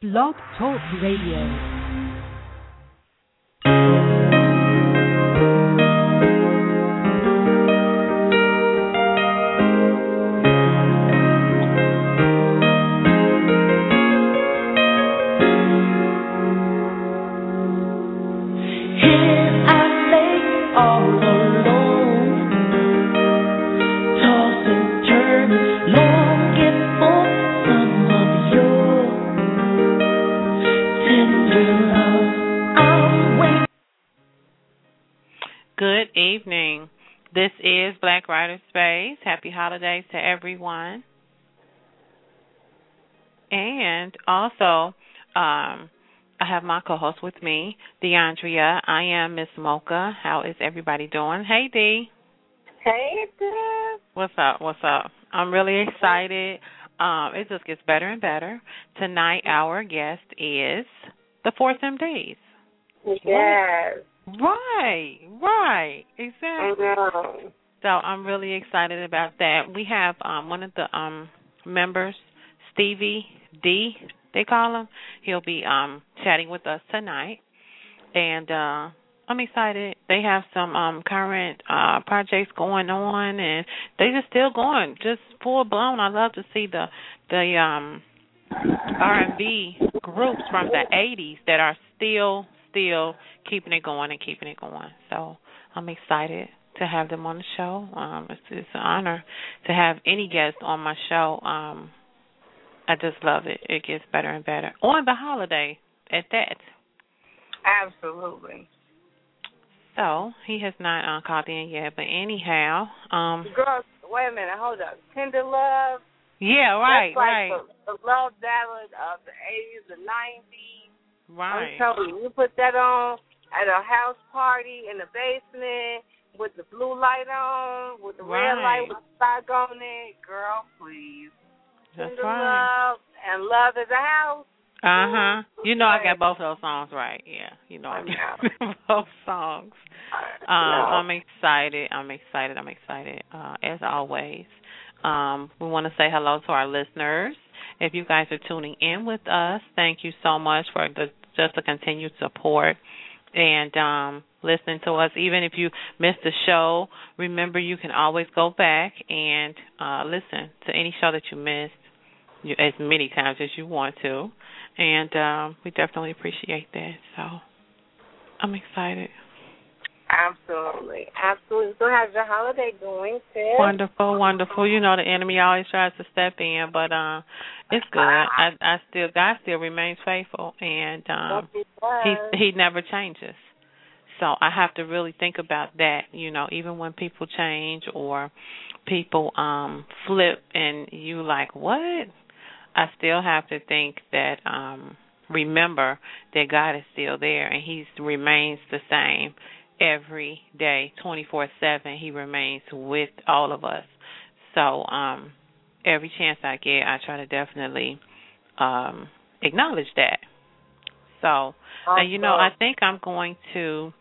Blog Talk Radio. Good evening. This is Black Writer Space. Happy holidays to everyone. And also, um, I have my co-host with me, DeAndrea. I am Miss Mocha. How is everybody doing? Hey, D. Hey, Deb. What's up? What's up? I'm really excited. Um, it just gets better and better. Tonight, our guest is the Force MDs. Yes. Right, right, exactly. So I'm really excited about that. We have um one of the um members, Stevie D, they call him. He'll be um chatting with us tonight. And uh I'm excited. They have some um current uh projects going on and they just still going, just full blown. I love to see the the um R and B groups from the eighties that are still still keeping it going and keeping it going. So I'm excited to have them on the show. Um, it's, it's an honor to have any guest on my show. Um, I just love it. It gets better and better on the holiday at that. Absolutely. So he has not uh, called in yet, but anyhow, um, Girls, wait a minute, hold up. Tender Love. yeah, right, like right, The, the love ballad of the 80s and 90s. Right. I'm telling you, you put that on at a house party in the basement with the blue light on, with the red light with the stock on it. Girl, please. That's Tender right. Love and Love is a House. Uh huh. You know I got both those songs right. Yeah, you know I I got both songs. Um, I'm excited. I'm excited. I'm excited. Uh, as always, um, we want to say hello to our listeners. If you guys are tuning in with us, thank you so much for the just the continued support and um, listening to us. Even if you missed the show, remember you can always go back and uh, listen to any show that you missed as many times as you want to, and um, we definitely appreciate that. So I'm excited. Absolutely. Absolutely. So how's your holiday going, Sid? Wonderful, wonderful. You know the enemy always tries to step in, but uh it's good. I I still God still remains faithful and um he he he never changes. So I have to really think about that, you know, even when people change or people um flip and you like, "What?" I still have to think that um remember that God is still there and he remains the same every day, 24/7. He remains with all of us. So um every chance I get, I try to definitely um acknowledge that. So, now you know, I think I'm going to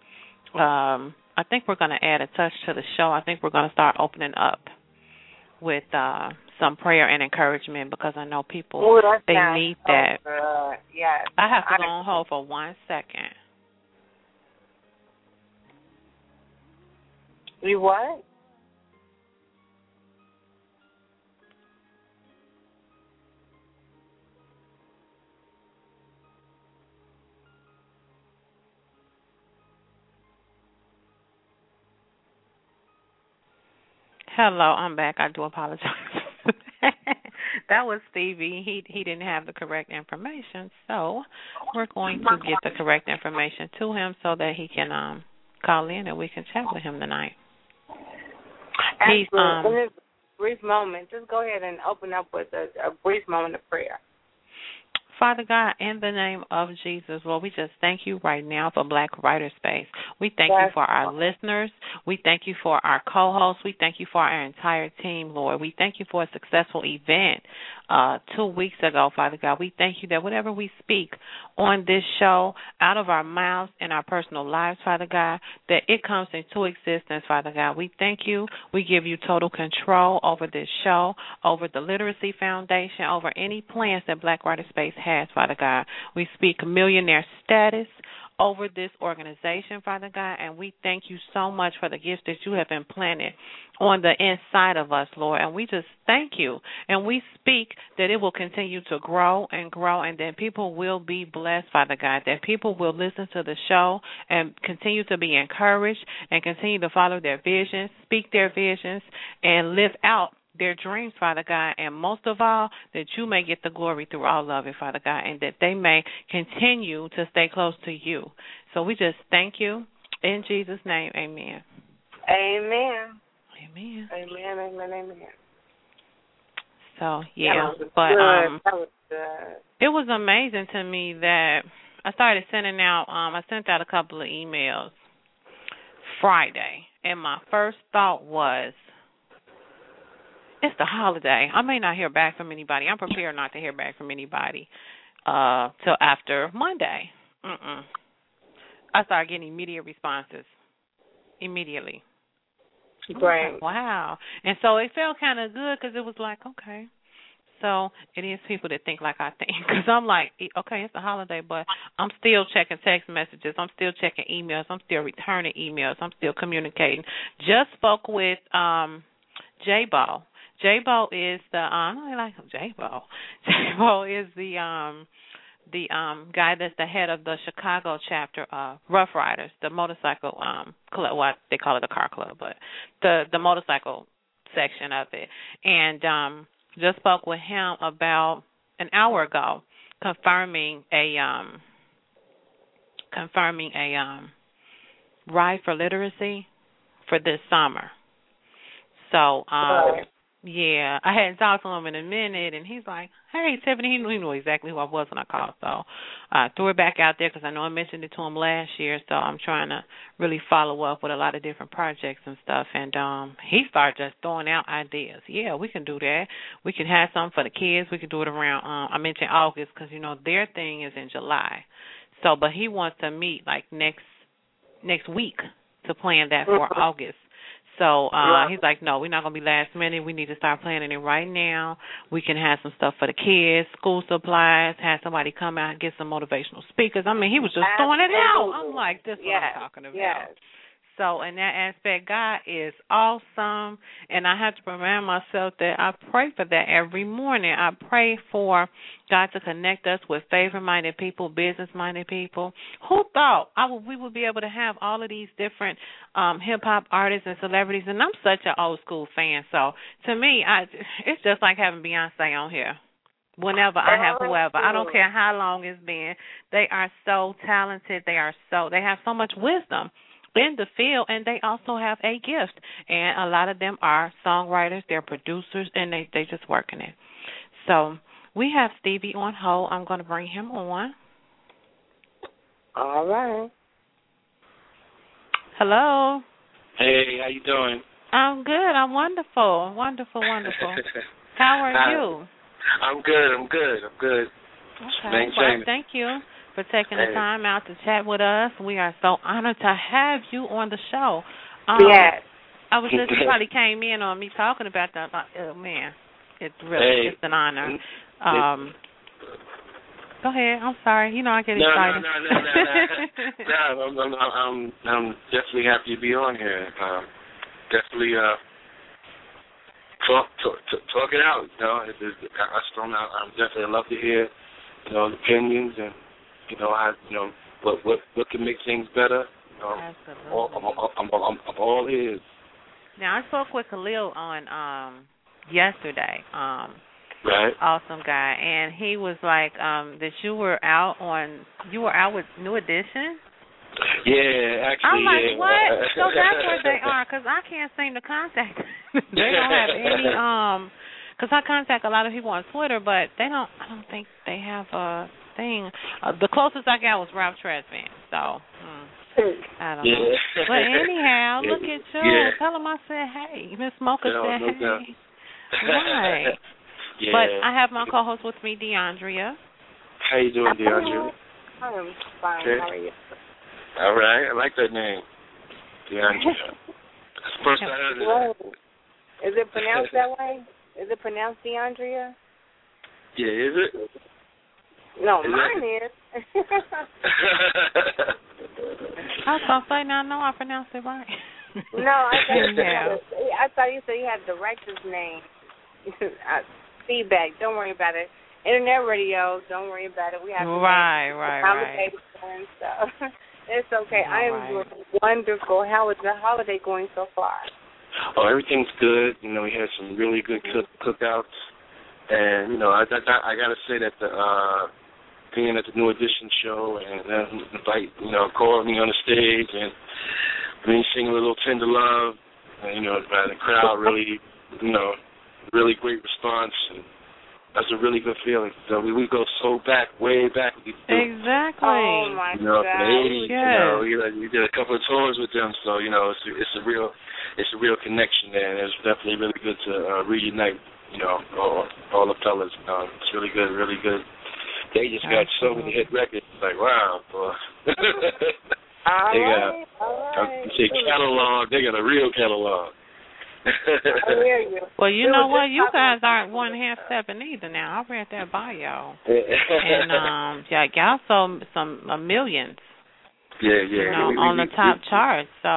um I think we're going to add a touch to the show. I think we're going to start opening up with uh some prayer and encouragement because I know people Ooh, they need so that. Good. Yes. I have to I- go on hold for one second. You what? Hello, I'm back. I do apologize. that was Stevie. He he didn't have the correct information, so we're going to get the correct information to him so that he can um call in and we can chat with him tonight. He's, um, In this brief moment, just go ahead and open up with a, a brief moment of prayer. Father God, in the name of Jesus, Lord, we just thank you right now for Black Writer Space. We thank yes. you for our listeners. We thank you for our co hosts. We thank you for our entire team, Lord. We thank you for a successful event uh, two weeks ago, Father God. We thank you that whatever we speak on this show, out of our mouths and our personal lives, Father God, that it comes into existence, Father God. We thank you. We give you total control over this show, over the Literacy Foundation, over any plans that Black Writer Space has, Father God. We speak millionaire status over this organization, Father God, and we thank you so much for the gifts that you have implanted on the inside of us, Lord. And we just thank you. And we speak that it will continue to grow and grow, and that people will be blessed, Father God, that people will listen to the show and continue to be encouraged and continue to follow their visions, speak their visions, and live out their dreams, Father God, and most of all, that you may get the glory through all of it, Father God, and that they may continue to stay close to you. So we just thank you. In Jesus' name, amen. Amen. Amen. Amen, amen, amen. So yeah, but um it was amazing to me that I started sending out um I sent out a couple of emails Friday and my first thought was it's the holiday. I may not hear back from anybody. I'm prepared not to hear back from anybody uh till after Monday. Mm-mm. I started getting immediate responses immediately. Right. Like, wow. And so it felt kind of good because it was like, okay. So it is people that think like I think because I'm like, okay, it's a holiday, but I'm still checking text messages. I'm still checking emails. I'm still returning emails. I'm still communicating. Just spoke with um J Ball J Bo is the um I like J Bo. J Bo is the um the um guy that's the head of the Chicago chapter of Ruff Ryders, the motorcycle um club what they call it the car club, but the the motorcycle section of it. And um just spoke with him about an hour ago confirming a um confirming a um ride for literacy for this summer. So um yeah, I hadn't talked to him in a minute, and he's like, "Hey, Tiffany." He knew, he knew exactly who I was when I called, so I threw it back out there because I know I mentioned it to him last year. So I'm trying to really follow up with a lot of different projects and stuff. And um he started just throwing out ideas. Yeah, we can do that. We can have something for the kids. We can do it around. Um, I mentioned August because you know their thing is in July. So, but he wants to meet like next next week to plan that for mm-hmm. August. So uh he's like, No, we're not gonna be last minute. We need to start planning it right now. We can have some stuff for the kids, school supplies, have somebody come out and get some motivational speakers. I mean, he was just throwing it out. I'm like, this is yes. what I'm talking about. Yes. So in that aspect, God is awesome, and I have to remind myself that I pray for that every morning. I pray for God to connect us with favor-minded people, business-minded people. Who thought I would, we would be able to have all of these different um hip hop artists and celebrities? And I'm such an old school fan, so to me, I it's just like having Beyonce on here whenever I have whoever. I don't care how long it's been. They are so talented. They are so they have so much wisdom in the field and they also have a gift. And a lot of them are songwriters they're producers and they they just working it. So we have stevie on hold. I'm going to bring him on. All right. Hello? Hey how you doing? I'm good. I'm wonderful. Wonderful wonderful. How are you? I'm good. I'm good. I'm good. Okay. Well, thank you for taking the time out to chat with us. We are so honored to have you on the show. Um, yes. I was just probably came in on me talking about that. Oh, man, it's really hey. it's an honor. Um, go ahead. I'm sorry. You know I get no, excited. No, no, no, no, no. no I'm, I'm, I'm, I'm definitely happy to be on here. Um, definitely uh, talk, talk, talk it out. You know, it, it, I, I, I'm definitely love to hear, you know, opinions and you know, I, you know, what what what can make things better. Um, Absolutely. All, I'm, I'm, I'm, I'm all ears. Now I spoke with Khalil on um yesterday. Um Right. Awesome guy. And he was like, um, that you were out on you were out with New Edition? Yeah, actually. I'm like, yeah. what? so that's where they are, because I can't seem to contact. they don't have any um because I contact a lot of people on Twitter, but they don't. I don't think they have a thing. Uh, the closest I got was Ralph Tresvant. So. Hmm. I don't yeah. know. But anyhow, Yeah. look at you. Yeah. Tell him I said hey. Miss Mocha No, said no hey. doubt. Right. yeah. But I have my co-host with me, DeAndrea. How you doing, DeAndre? I'm fine. Okay. How are you? All right, I like that name, DeAndre. That's the first I heard of that. Is it pronounced that way? Is it pronounced DeAndrea? Yeah, is it? No, Is mine it? is. I was gonna say now, no, I pronounced it right. no, I thought you Yeah. said, I thought you said you had the director's name. Uh, Feedback. Don't worry about it. Internet radio. Don't worry about it. We have to Right, right, right. and stuff. It's okay. I am Right. doing wonderful. How is the holiday going so far? oh, everything's good. You know, we had some really good cook cookouts, and you know, I I, I got to say that the uh being at the New Edition show and uh, invite you know calling me on the stage and me singing a little tender love, and, you know, by the crowd really, you know, really great response and. That's a really good feeling. So we we go so back, way back. We, Exactly. Oh my you know, God. from the eighties. You know, we, we did a couple of tours with them, so you know, it's a, it's a real, it's a real connection there, and it's definitely really good to uh, reunite. You know, all, all the fellas. Um, it's really good, really good. They just got so many hit records. Like wow, boy. All they got, right, all right. you say catalog. They got a real catalog. I hear you. Well, you We know what? You guys aren't one half seven either. Now I read that bio, and um, yeah, y'all sold some uh, millions, yeah, yeah. you know, we, we, on the top we, charts. So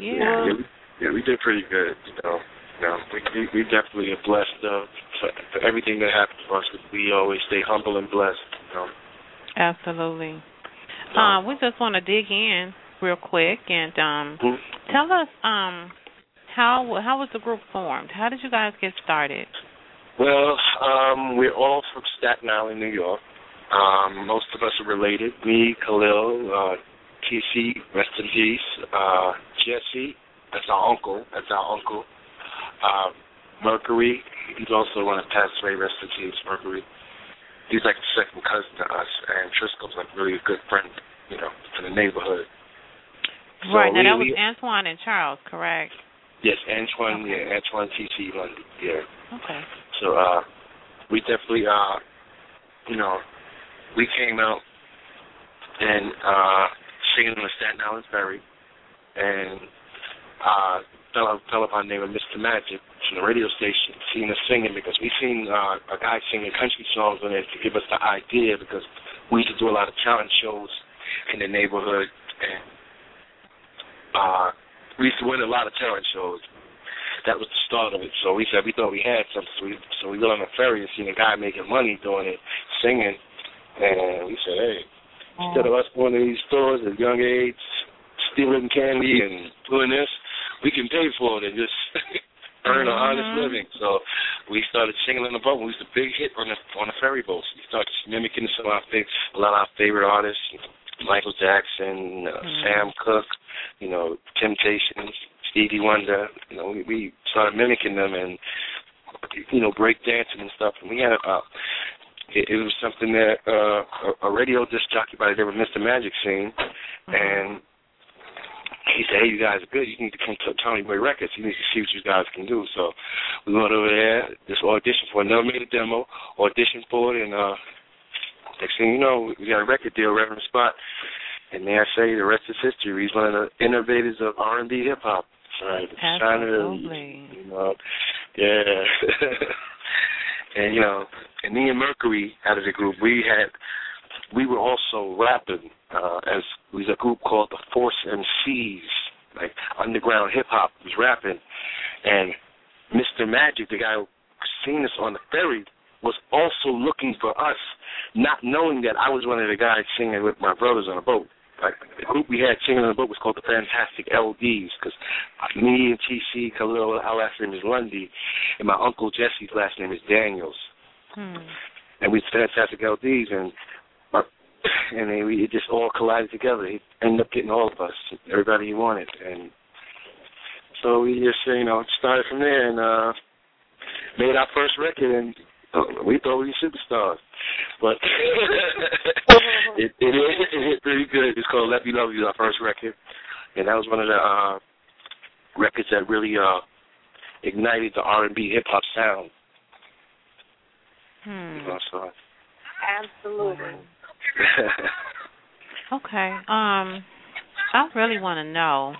Yeah, yeah, we, yeah, we did pretty good. You know, you know we, we we definitely are blessed uh, for, for everything that happened to us. We always stay humble and blessed. You know. absolutely. Um, we just want to dig in real quick and um, Mhm. tell us um, how how was the group formed? How did you guys get started? Well, um, we're all from Staten Island, New York. Um, most of us are related. Me, Khalil, uh, TC, rest in peace. Uh, Jesse, that's our uncle. That's our uncle. Uh, Mercury, he's also one of passed away. Rest in peace, Mercury. He's like a second cousin to us, and Trisco's like really a good friend, you know, in the neighborhood. So right now, we- that was Antoine and Charles, correct? Yes, Antoine, Okay. yeah, Antoine TC Lundy, yeah. Okay. So uh we definitely uh you know, we came out and uh singing on the Staten Island Ferry and uh fell fell upon name of Mr. Magic from the radio station, seen us singing because we seen uh, a guy singing country songs on it to give us the idea because we used to do a lot of talent shows in the neighborhood and uh we used to win a lot of talent shows that was the start of it. So we said we thought we had something. So we so we got on a ferry and seen a guy making money doing it, singing, and we said, hey, instead of us going to these stores at young age, stealing candy and doing this, we can pay for it and just earn an honest Mhm. living. So we started singing on the boat. We was a big hit on the on the ferry boats. We started mimicking some of our fav- a lot of our favorite artists, Michael Jackson, uh, Mhm. Sam Cooke, you know, Temptations, Stevie Wonder. You know, we, we started mimicking them and you know break dancing and stuff. And we had uh, it, it was something that uh, a, a radio disc jockey by the name of Mr. Magic seen, and he said, "Hey, you guys are good. You need to come to Tommy Boy Records. You need to see what you guys can do." So we went over there, just auditioned for another made a demo, auditioned for it, and uh, next thing you know, we got a record deal, Reverend Spot. And may I say, the rest is history. He's one of the innovators of R&B hip hop. Right, Absolutely. you know, yeah. and you know, and me and Mercury out of the group, we had, we were also rapping uh, as we was a group called the Force MCs, like underground hip hop was rapping, and Mr. Magic, the guy who seen us on the ferry, was also looking for us, not knowing that I was one of the guys singing with my brothers on a boat. Like the group we had singing on the boat was called the Fantastic LDs because me and TC Khalil, our last name is Lundy, and my uncle Jesse's last name is Daniels, Hmm. and we Fantastic LDs, and and then we it just all collided together. He ended up getting all of us, everybody he wanted, and so we just you know started from there, and uh made our first record, and uh, we thought we were superstars. But it, it, it, it hit pretty good. It's called Let Me Love You, our first record, and that was one of the uh, records that really uh, ignited the R&B hip hop sound. Hmm. You know, so Absolutely. Okay. Um, I really want to know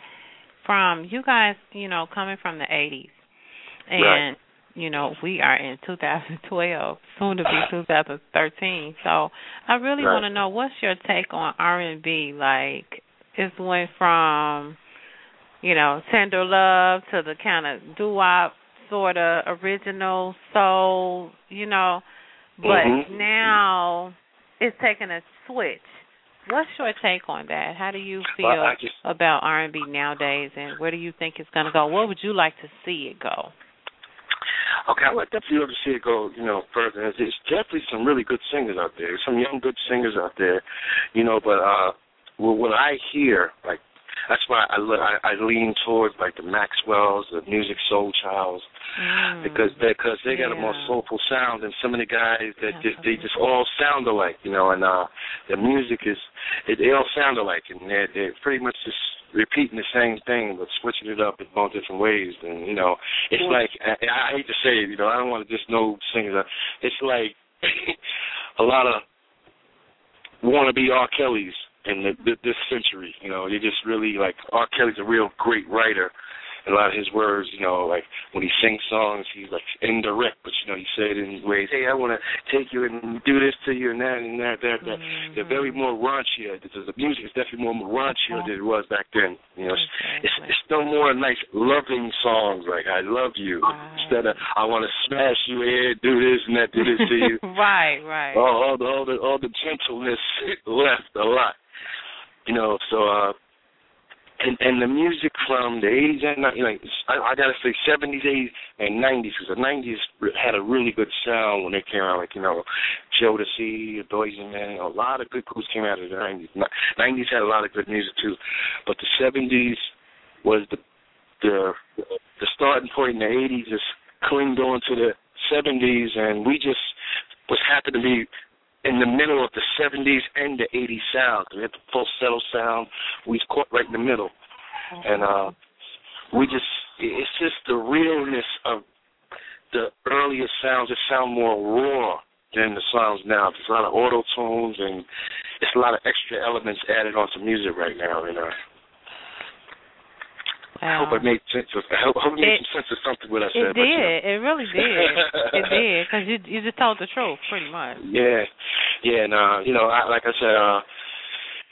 from you guys, you know, coming from the '80s, and Right. you know, we are in 2012, soon to be 2013. So I really Right. want to know what's your take on R&B? Like, it went from, you know, tender love to the kind of doo-wop sort of original soul, you know, but Mhm. now it's taking a switch. What's your take on that? How do you feel Well, just- about R&B nowadays, and where do you think it's going to go? Where would you like to see it go? Okay, I would definitely love to see it go, you know, further. There's there's definitely some really good singers out there. Some young good singers out there, you know. But uh, well, what I hear, like, that's why I, le- I I lean towards like the Maxwells, the Music Soul Childs, Mm. because they because they got a more soulful sound than some of the guys that just they just all sound alike, you know. And uh, the music is it, they all sound alike, and they're they're pretty much just repeating the same thing but switching it up in all different ways. And you know, it's like I, I hate to say it, you know, I don't want to just know singers. uh, It's like a lot of wannabe R. Kellys in the, the, this century. You know, they just really like R. Kelly's a real great writer. A lot of his words, you know, like when he sings songs, he's like indirect, but you know, he said in ways, hey, I want to take you and do this to you and that and that, that, that. Mm-hmm. They're very more raunchier. The, the music is definitely more raunchier than it was back then. You know, it's, it's, it's no more nice, loving songs like "I love you" instead of "I want to smash you here, do this and that, do this to you." right, right. all, all the all the all the gentleness left a lot. You know, so uh and and the music from the eighties and ni- like I, I gotta say seventies, eighties, and nineties because the nineties had a really good sound when they came out. Like you know, Boyz II Men, a lot of good groups came out of the nineties. Nineties had a lot of good music too, but the seventies was the the the starting point in the eighties is clinged on to the seventies, and we just was happened to be in the middle of the 70s and the 80s sound. We had the falsetto sound. We was caught right in the middle. And uh we just, it's just the realness of the earlier sounds that sound more raw than the sounds now. There's a lot of auto tones and it's a lot of extra elements added onto music right now. And uh, I hope I made sense of, I hope, I hope I made some sense of something what I It said. but, you know. did. It really did. it did because you you just told the truth, pretty much. Yeah, yeah, and uh, you know, I, like I said, uh,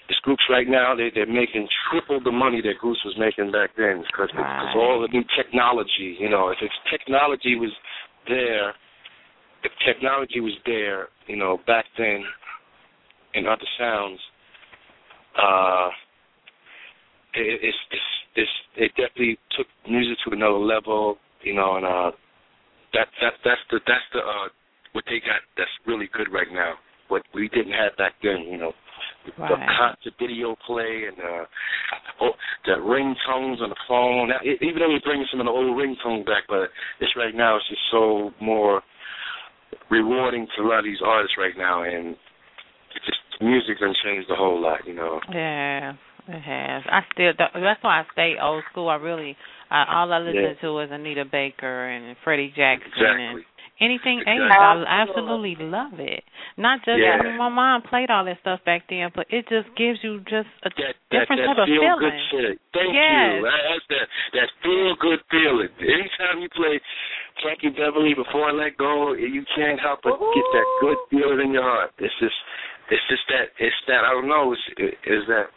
this groups right now they they're making triple the money that Goose was making back then because Right. all the new technology. You know, if it's technology was there, if technology was there, you know, back then, in other sounds, uh, it, it's it's it's it definitely took music to another level. You know, and uh, that that that's the that's the uh what they got that's really good right now. What we didn't have back then, you know. The concert video play and uh oh, the ringtones on the phone. Now, e- even though we're bringing some of the old ringtones back, but this right now is just so more rewarding to a lot of these artists right now, and it just music done changed a whole lot, you know. Yeah, it has. I still that's why I stay old school. I really I, all I listen Yeah. to is Anita Baker and Freddie Jackson and Exactly. anything Exactly. 80s. I absolutely love it. Not just Yeah. I mean, my mom played all that stuff back then, but it just gives you just a That that, different that type of feeling. good shit. Thank Yes. you. That- That's that that feel good feeling. Anytime you play Frankie Beverly before I let go, you can't help but get that good feeling in your heart. It's just it's just that it's that I don't know. It's it, is that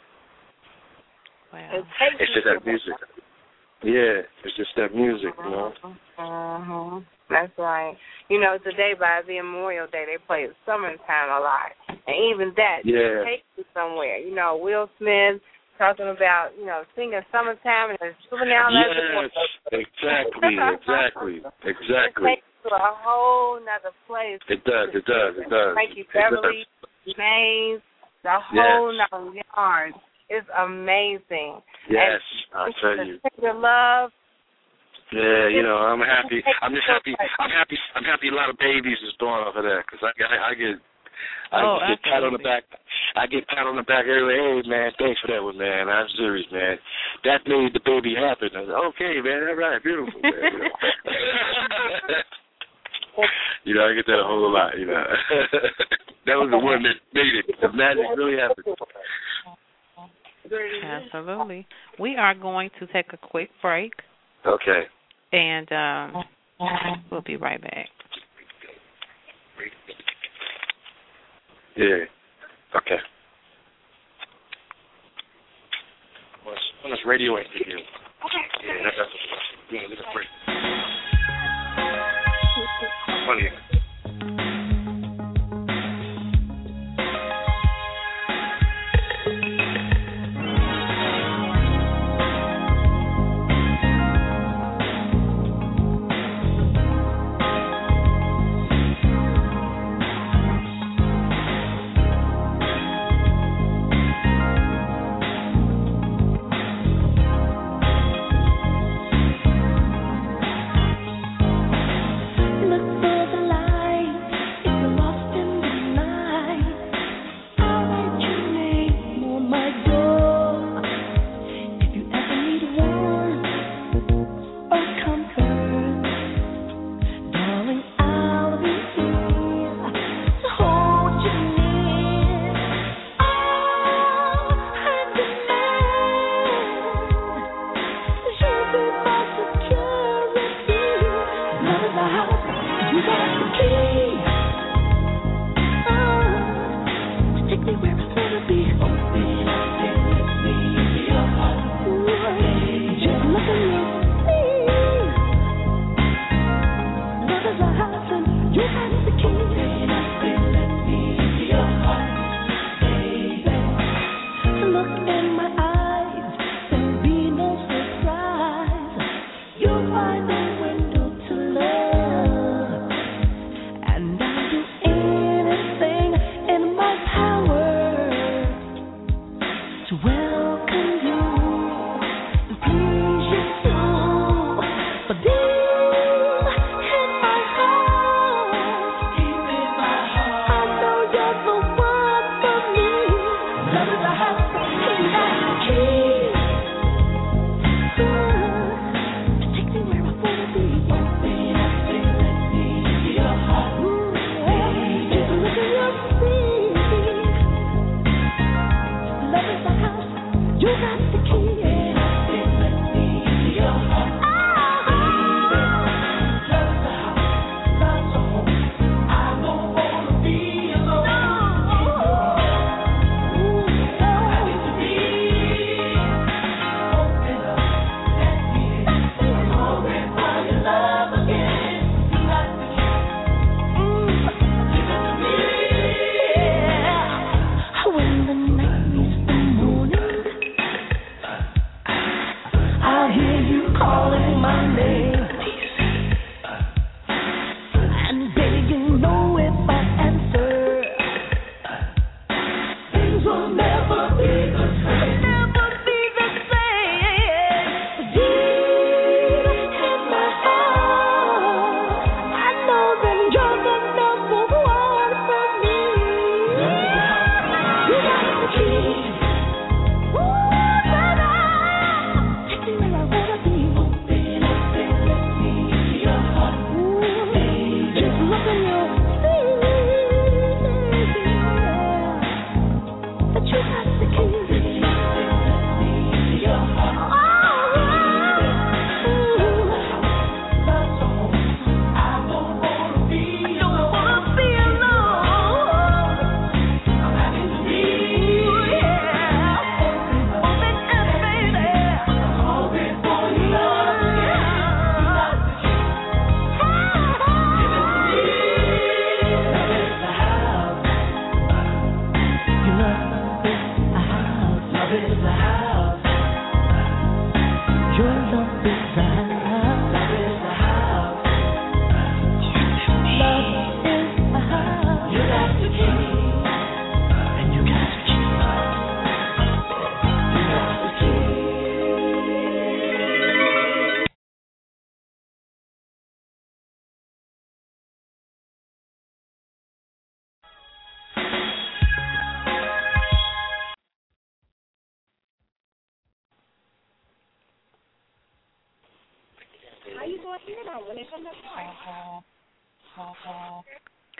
Wow. it's just that music. Yeah, it's just that music, you know. hmm That's right. You know, today by the Memorial Day, they play "Summertime" a lot, and even that Yeah. takes you somewhere. You know, Will Smith talking about you know singing "Summertime" and it's juvenile. Yes, exactly, exactly, exactly. It takes you to a whole nother place. It does, it does, it does. Frankie It does. Beverly, Maze, the whole nine yards. It's amazing. Yes, And I tell you. Your love, Yeah, you know, I'm happy. I'm just happy. I'm happy. I'm happy. A lot of babies is born off of that because I, I, I get. I Oh, get pat on the back. I get pat on the back every Hey man, thanks for that one, man. I'm serious, man. That made the baby happen. I was like, okay, man. All right, beautiful, man. You know, you know I get that a whole lot. You know, that was the one that made it. The magic really happened. Absolutely. We are going to take a quick break, Okay. and um, we'll be right back. Yeah. Okay. What's on this radio ain't here? Yeah, that's that's yeah, that's a break. Funny.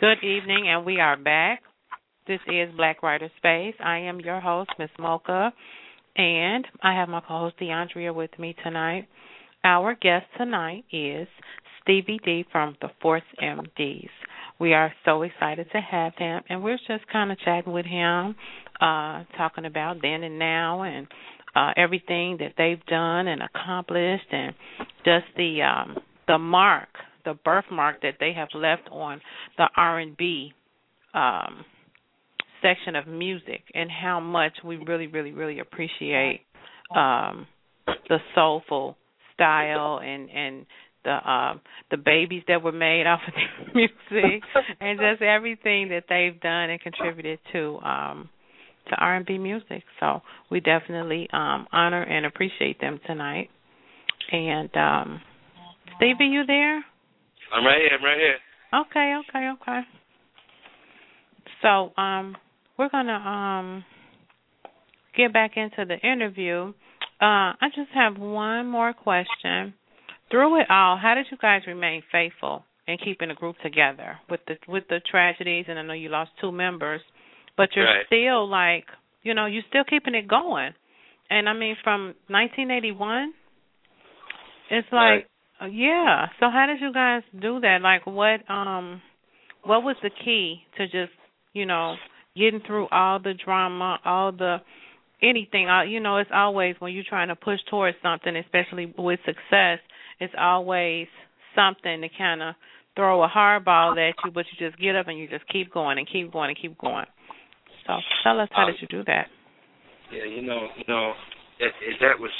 Good evening, and we are back. This is Black Writer Space. I am your host, Miss Mocha, and I have my co-host DeAndrea with me tonight. Our guest tonight is Stevie D from the Force MDs. We are so excited to have him, and we're just kind of chatting with him, uh, talking about then and now, and uh, everything that they've done and accomplished, and just the um, the mark, the birthmark that they have left on the R and B um, section of music, and how much we really, really, really appreciate um, the soulful style and and the um the babies that were made off of their music and just everything that they've done and contributed to um to R and B music. So we definitely um honor and appreciate them tonight. And um Stevie, you there? I'm right here. I'm right here. Okay, okay, okay. So um we're gonna um get back into the interview. Uh I just have one more question. Through it all, how did you guys remain faithful in keeping the group together with the with the tragedies and I know you lost two members, but you're Right. still like, you know, you're still keeping it going. And I mean from 1981 it's like uh, yeah. So how did you guys do that? Like what um what was the key to just, you know, getting through all the drama, all the anything, uh, you know, it's always when you're trying to push towards something, especially with success, it's always something to kind of throw a hardball at you, but you just get up and you just keep going and keep going and keep going. So tell us how Um, did you do that? Yeah, you know, you know, that that was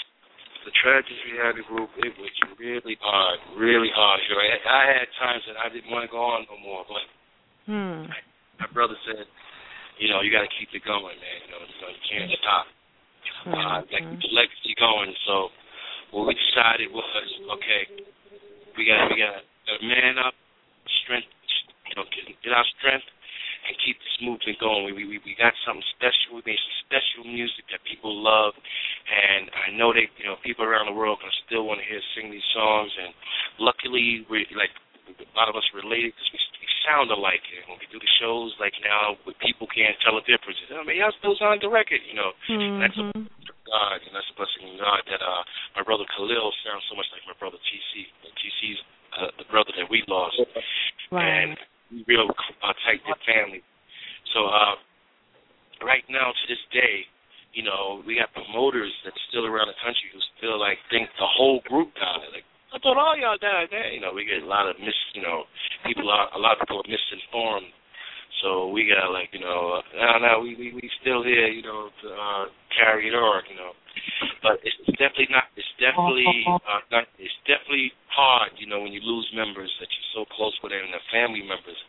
the tragedy we had in the group. It was really hard, really hard. You know, I, I had times that I didn't want to go on no more, but Hmm. my brother said, you know, you got to keep it going, man. You know, you, know, you can't stop. Uh, got to keep the legacy going. So what we decided was, okay, we got we got to man up, strength, you know, get, get our strength and keep this movement going. We we we got something special. We made some special music that people love, and I know they, you know, people around the world gonna still want to hear sing these songs. And luckily, we like a lot of us related because we, we sound alike. And when we do the shows, like now, where people can't tell the difference. I mean, y'all still sound the record, you know. And That's a Mhm. blessing of God, and that's a blessing of God that uh my brother Khalil sounds so much like my brother TC. TC's uh, the brother that we lost Right. and real uh, tight knit family. So uh, right now to this day, you know, we got promoters that's still around the country who still like think the whole group died. Like I thought all y'all died. There, you know, we get a lot of mis, you know, people are a lot of people are misinformed. So we got like, you know, uh, no, no, we we we still here, you know, to uh, carry it on, you know. But it's definitely not. It's definitely uh, not. It's definitely hard, you know, when you lose members that you're so close with and their family members,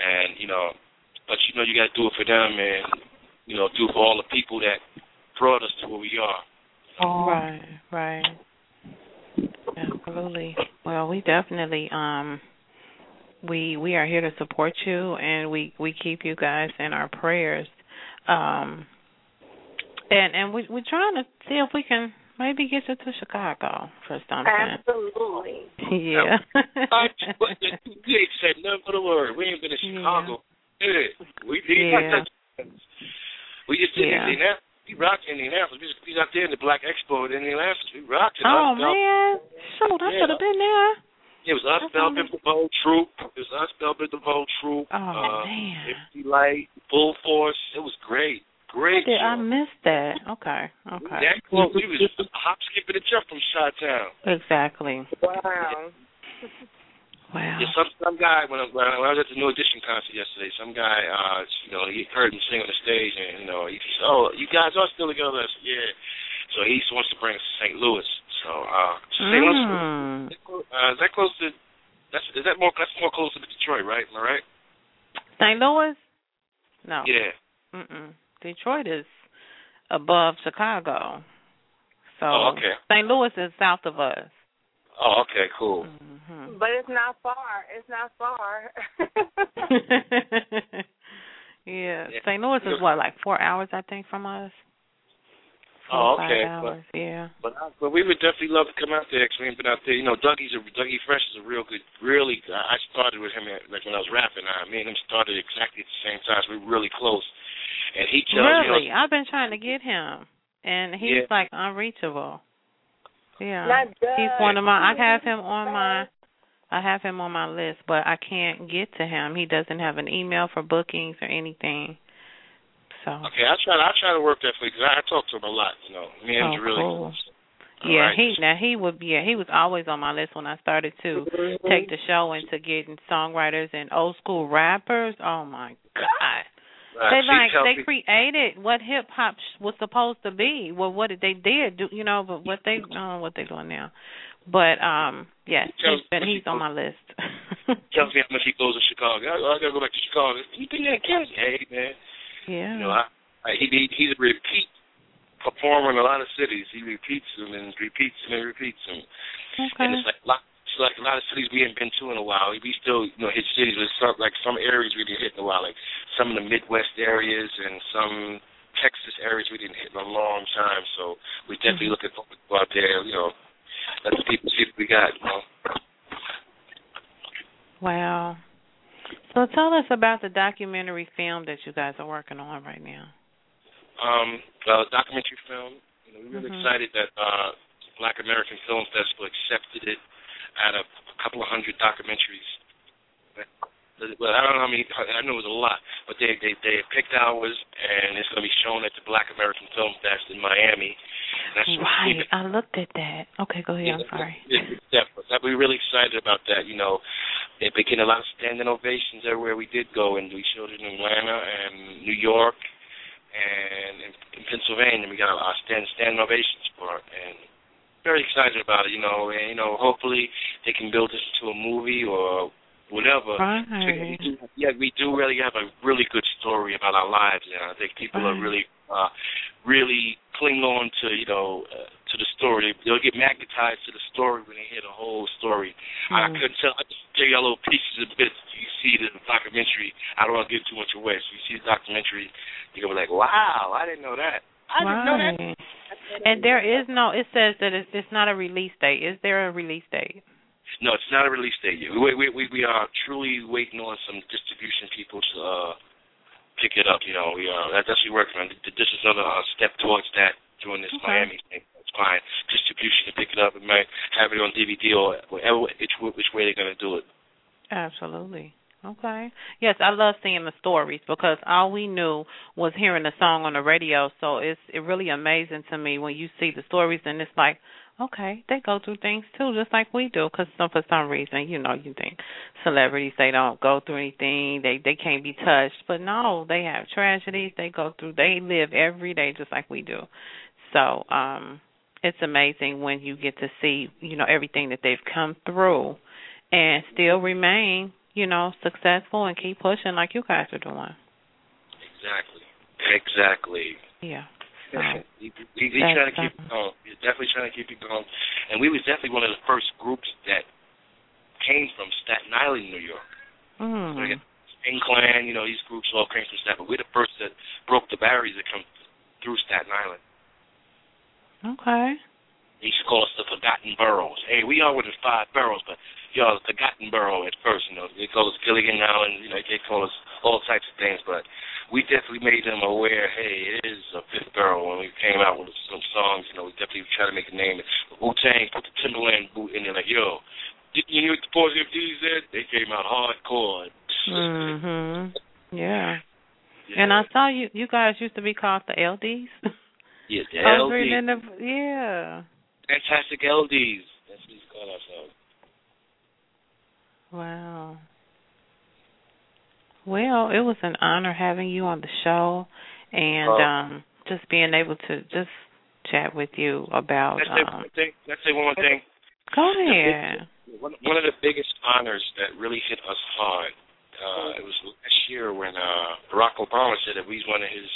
and you know, but you know you got to do it for them, and you know, do it for all the people that brought us to where we are. Right, right. Absolutely. Well, we definitely um we we are here to support you and we we keep you guys in our prayers. Um and and we we're trying to see if we can maybe get you to Chicago for something. Absolutely. Yeah. I, but we ain't said nothing but a word. We ain't been to Chicago. Yeah. We did. Yeah. We just did Yeah. Indianapolis. We rocked Indianapolis. We just we out there in the Black Expo in Indianapolis. We rocked it. oh Us, man. Shoot, I Yeah. should have been there. It was us, That's Belbin, the whole troop. It was us, Belbin, the whole troop. Oh uh, man. MC Lyte, Full Force. It was great. Great Did I missed that? Okay. Okay. That close. We was hop, skip, and a jump from Shot Town. Exactly. Wow. Wow. Yeah, some some guy when I, when I was at the New Edition concert yesterday, some guy, uh, you know, he heard me sing on the stage, and you know, he said, "Oh, you guys are still together." I said, "Yeah." So he wants to bring us to St. Louis. So, uh, St. Louis, Mm. uh, is that close to? That's is that more? That's more close to Detroit, right? Am I right? St. Louis? No. Yeah. Mm-mm. Detroit is above Chicago. So Oh, okay. St. Louis is south of us. Oh, okay, cool. hmm But it's not far. It's not far. yeah. Yeah. St. Louis is what, like four hours I think from us? Oh, five okay. hours. yeah. But I, but we would definitely love to come out there. Cause we ain't been out there. You know, Dougie's a Dougie Fresh is a real good, really. I started with him at, like when I was rapping. I me and him started exactly at the same time. So we were really close. And he tells Really, you know, I've been trying to get him, and he's Yeah. like unreachable. Yeah, Not he's one of my. I have him on my. I have him on my list, but I can't get to him. He doesn't have an email for bookings or anything. So okay, I try. I try to work that for you because I, I talk to him a lot. You know, me and Oh, really cool. yeah, Alright. he now he would be. Yeah, he was always on my list when I started to take the show into getting songwriters and old school rappers. Oh my god. Right, They like they created what hip hop was supposed to be. Well, what did they did do? You know, but what they I what they're doing now. But um, yes, Tells he's on my list. tells me how much he goes to Chicago. I, I gotta go back to Chicago. You been there, Kansas? Hey, man. Yeah. You know, I, I he he- he's a repeat performer in a lot of cities. He repeats them and repeats them and repeats them. okay. And it's like a lot, it's like a lot of cities we haven't been to in a while. We still, you know, hit cities with some like some areas we didn't hit in a while, like some of the Midwest areas and some Texas areas we didn't hit in a long time. So we definitely mm-hmm. looking forward to go out there, you know, let the people see what we got. You know. Wow. So tell us about the documentary film that you guys are working on right now. Um, uh, documentary film. You know, we're really Mhm. excited that uh, Black American Film Festival accepted it out of a couple of hundred documentaries. Well, I don't know how many. I know it was a lot, but they they they picked ours, and it's going to be shown at the Black American Film Fest in Miami. Right. I looked at that. Okay, go ahead. I'm sorry. Yeah. That- We're really excited about that. You know, been getting a lot of standing ovations everywhere we did go, and we showed it in Atlanta and New York and in, in Pennsylvania. We got a our stand standing ovations for it, and very excited about it. You know, and you know, hopefully they can build this into a movie or whatever. Right. We do, yeah, we do really have a really good story about our lives, and I think people are really, uh, really cling on to you know uh, to the story. They'll get magnetized to the story when they hear the whole story. I Mhm. couldn't tell. I just tell you little pieces and bits. You see the documentary. I don't want to give too much away. So you see the documentary, you go like, "Wow, I didn't know that." I didn't know that. And there is no. It says that it's, it's not a release date. Is there a release date? No, it's not a release date yet. We we we, we are truly waiting on some distribution people to uh, pick it up. You know, we uh, that's what we're working on. This is another uh, step towards that during this Okay. Miami thing. It's fine. Distribution to pick it up. We might have it on DVD or whatever which which way they're gonna do it. Absolutely. Okay. Yes, I love seeing the stories because all we knew was hearing the song on the radio. So it's it really amazing to me when you see the stories and it's like, okay, they go through things too, just like we do. Because some for some reason, you know, you think celebrities they don't go through anything, they they can't be touched, but no, they have tragedies. They go through. They live every day just like we do. So um, it's amazing when you get to see, you know, everything that they've come through and still remain, you know, successful and keep pushing like you guys are doing. Exactly. Exactly. Yeah. We we, we trying to keep it going. We're definitely trying to keep it going. And we was definitely one of the first groups that came from Staten Island, New York. So we Mm. got Sting Clan, you know, these groups all came from Staten, but we're the first that broke the barriers that come through Staten Island. Okay. They used to call us the Forgotten Boroughs. Hey, we are of the five boroughs, but y'all the Forgotten Borough at first. You know, they call us Gilligan now, and you know they call us all types of things. But we definitely made them aware. Hey, it is a fifth borough. When we came out with some songs, you know, we definitely tried to make a name. Wu Tang put the Timberland boot in there, like yo. Did you hear what the Force MDs said? They came out hardcore. Mhm. Yeah. Yeah. And I saw you. You guys used to be called the LDs. yeah, the I was LD, reading in the yeah. fantastic LDs. That's what we call ourselves. Wow. Well, it was an honor having you on the show and Oh. um just being able to just chat with you about Let's say um one thing. Let's say one more thing. go ahead. One, one of the biggest honors that really hit us hard. Uh, it was last year when uh, Barack Obama said that we was one of his.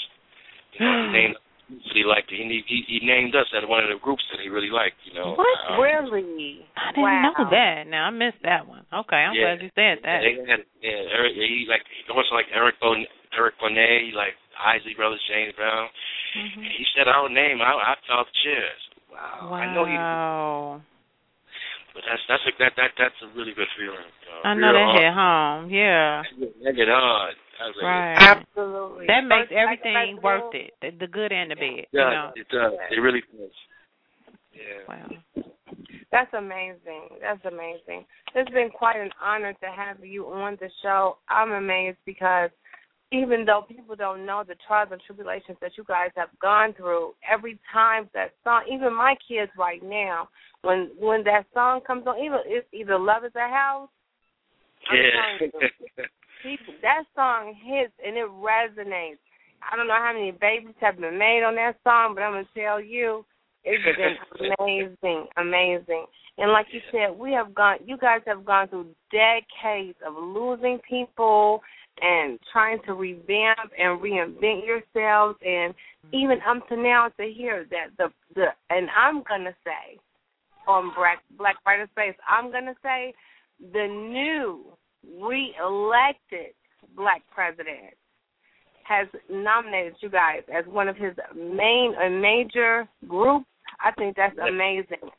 You know, he named groups he liked. He, he he named us as one of the groups that he really liked. You know. What? Um, Really? I didn't wow. know that. Now I missed that one. Okay, I'm Yeah. glad you said that. They had yeah, Eric, he like also like Eric Bon Eric Benét, like Isley Brothers, James Brown. Mhm. And he said our name. I, I felt chairs. Wow. Wow. I know he. But that's that's a, that that that's a really good feeling. Uh, I know real that hard. hit home. Yeah. That get hard. I Right. Absolutely. That makes First, like everything worth it. The, the good and the bad. It You know. It does. It really does. Yeah. Wow. That's amazing. That's amazing. It's been quite an honor to have you on the show. I'm amazed because even though people don't know the trials and tribulations that you guys have gone through, every time that song, even my kids right now, when when that song comes on, even it's either "Love Is a House," Yeah. people, that song hits and it resonates. I don't know how many babies have been made on that song, but I'm gonna tell you, it's been amazing, amazing. And like you said, we have gone. You guys have gone through decades of losing people and trying to revamp and reinvent yourselves, and even up to now to hear that the the and I'm gonna say on Black Black Writer Space, I'm gonna say the new re-elected black president has nominated you guys as one of his main and major groups. I think that's amazing.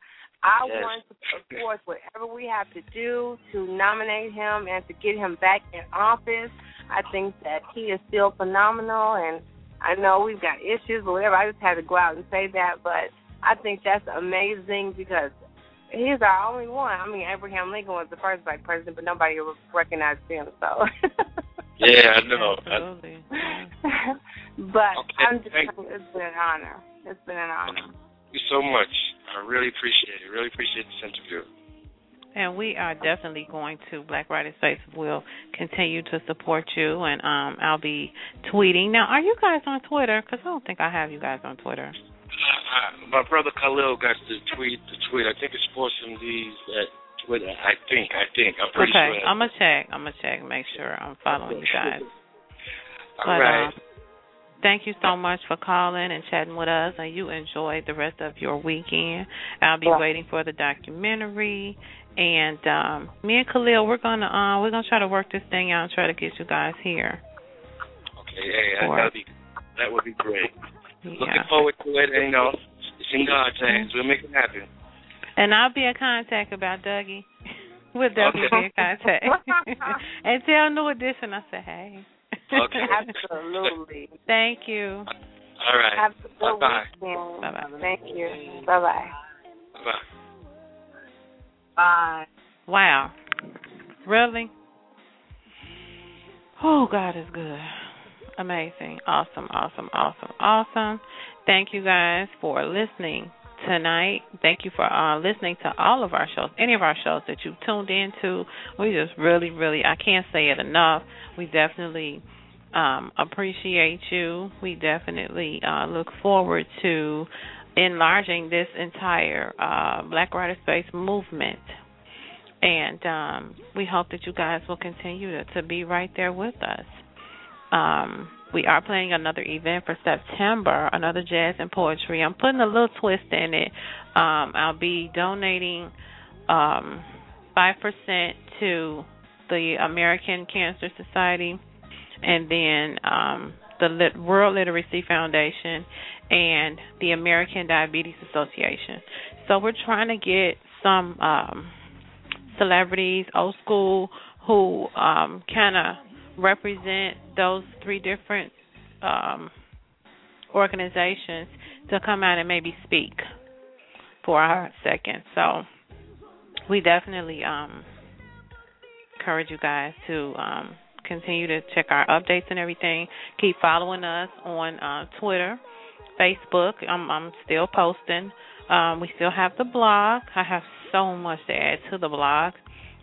I Yes. want to put forth whatever we have to do to nominate him and to get him back in office. I think that he is still phenomenal, and I know we've got issues, but whatever. I just had to go out and say that, but I think that's amazing because he's our only one. I mean, Abraham Lincoln was the first black president, but nobody recognized him. So. Yeah, I know. I, Absolutely. but Okay, I'm just thank- you, it's been an honor. It's been an honor. thank you so much. I really appreciate it. Really appreciate this interview. And we are definitely going to Black Writers Space. Will continue to support you, and um, I'll be tweeting. Now, are you guys on Twitter? Because I don't think I have you guys on Twitter. Uh, uh, my brother Khalil got the tweet. The tweet. I think it's Force MDs at Twitter. I think. I think. I'm pretty okay, sure. I'm gonna check. I'm gonna check. And make sure I'm following you guys. All But, right. um, thank you so much for calling and chatting with us, and you enjoy the rest of your weekend. I'll be Yeah. waiting for the documentary, and um, me and Khalil, we're gonna uh, we're gonna try to work this thing out and try to get you guys here. okay. Hey, that'd be. That would be great. Looking forward to it. And, you know, it's in God's hands. We'll make it happen. And I'll be in contact about Dougie. We'll definitely Okay. be in contact. and tell New Edition I said hey. Okay. Absolutely. Thank you. All right. Have a good Bye-bye. weekend. Bye-bye. Thank you. Bye bye. Bye. Bye. Wow. Really? Oh, God is good. Amazing. Awesome, awesome, awesome, awesome. Thank you guys for listening tonight. Thank you for uh, listening to all of our shows, any of our shows that you've tuned into. We just really, really, I can't say it enough. We definitely um, appreciate you. We definitely uh, look forward to enlarging this entire uh, Black Writer Space movement. And um, we hope that you guys will continue to, to be right there with us. Um, we are planning another event for September, another jazz and poetry. I'm putting a little twist in it. Um, I'll be donating um, 5% to the American Cancer Society and then um, the Lit- World Literacy Foundation and the American Diabetes Association. So we're trying to get some um, celebrities, old school, who um, kind of represent those three different um, organizations to come out and maybe speak for our second. So we definitely um, encourage you guys to um, continue to check our updates and everything. Keep following us on uh, Twitter, Facebook. I'm, I'm still posting. Um, we still have the blog. I have so much to add to the blog.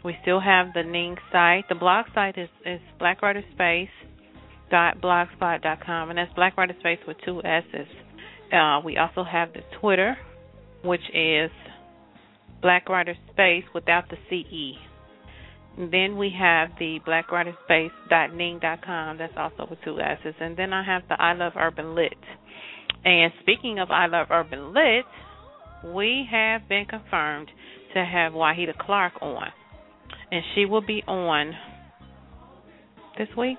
We still have the Ning site. The blog site is, is blackwriterspace.blogspot.com, and that's Black Writer Space with two S's. Uh, we also have the Twitter, which is Black Writer Space without the CE. Then we have the blackwriterspace.ning.com. That's also with two S's. And then I have the I Love Urban Lit. And speaking of I Love Urban Lit, we have been confirmed to have Wahida Clark on. And she will be on this week.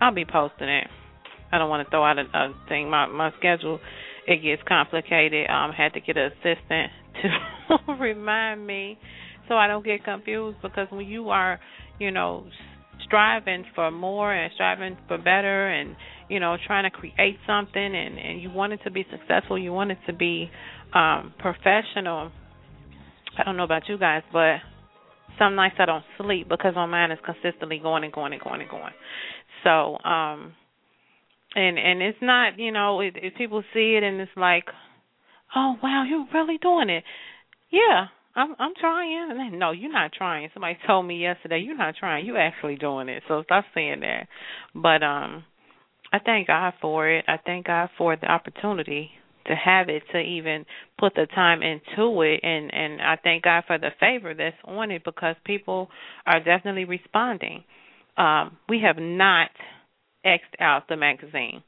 I'll be posting it. I don't want to throw out a, a thing. My my schedule it gets complicated. Um, had to get an assistant to remind me so I don't get confused because when you are, you know, striving for more and striving for better and you know trying to create something and and you want it to be successful, you want it to be um professional. I don't know about you guys, but some nights I don't sleep because my mind is consistently going and going and going and going. So, um and and it's not, you know, if, if people see it and it's like, "Oh, wow, you're really doing it." Yeah, I'm I'm trying. And then, no, you're not trying. Somebody told me yesterday, you're not trying. You're actually doing it. So stop saying that. But um I thank God for it. I thank God for the opportunity to have it to even put the time into it and and I thank God for the favor that's on it because people are definitely responding. Um we have not X'd out the magazine.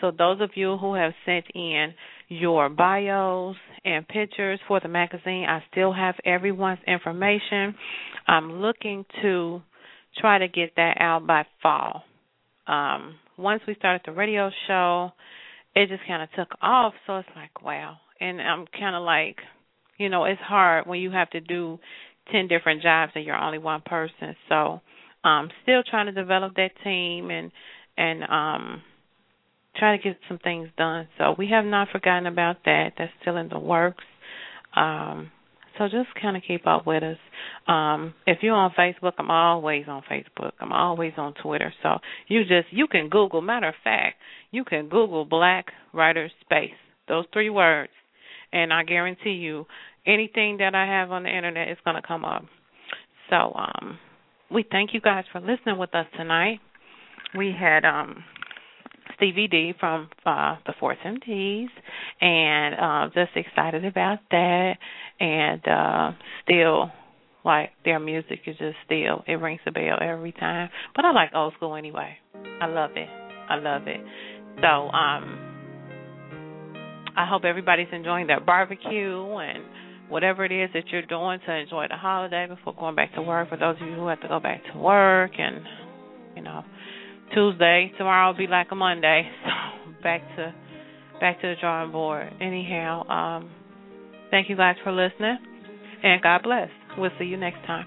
So those of you who have sent in your bios and pictures for the magazine, I still have everyone's information. I'm looking to try to get that out by fall. Um, once we started the radio show, it just kind of took off. So it's like, wow. And I'm kind of like, you know, it's hard when you have to do 10 different jobs and you're only one person. So, um still trying to develop that team and and um try to get some things done. So we have not forgotten about that. That's still in the works. Um so just kind of keep up with us. Um if you're on Facebook, I'm always on Facebook. I'm always on Twitter. So you just you can Google. Matter of fact, you can Google Black Writer Space. Those three words, and I guarantee you, anything that I have on the internet is going to come up. So um we thank you guys for listening with us tonight. We had um Stevie D from uh the Force MDs and uh just excited about that and uh still like their music is just still it rings a bell every time. But I like old school anyway. I love it. I love it. So um I hope everybody's enjoying their barbecue and whatever it is that you're doing to enjoy the holiday before going back to work. For those of you who have to go back to work, and you know, Tuesday tomorrow will be like a Monday, so back to back to the drawing board. Anyhow, um, thank you guys for listening, and God bless. We'll see you next time.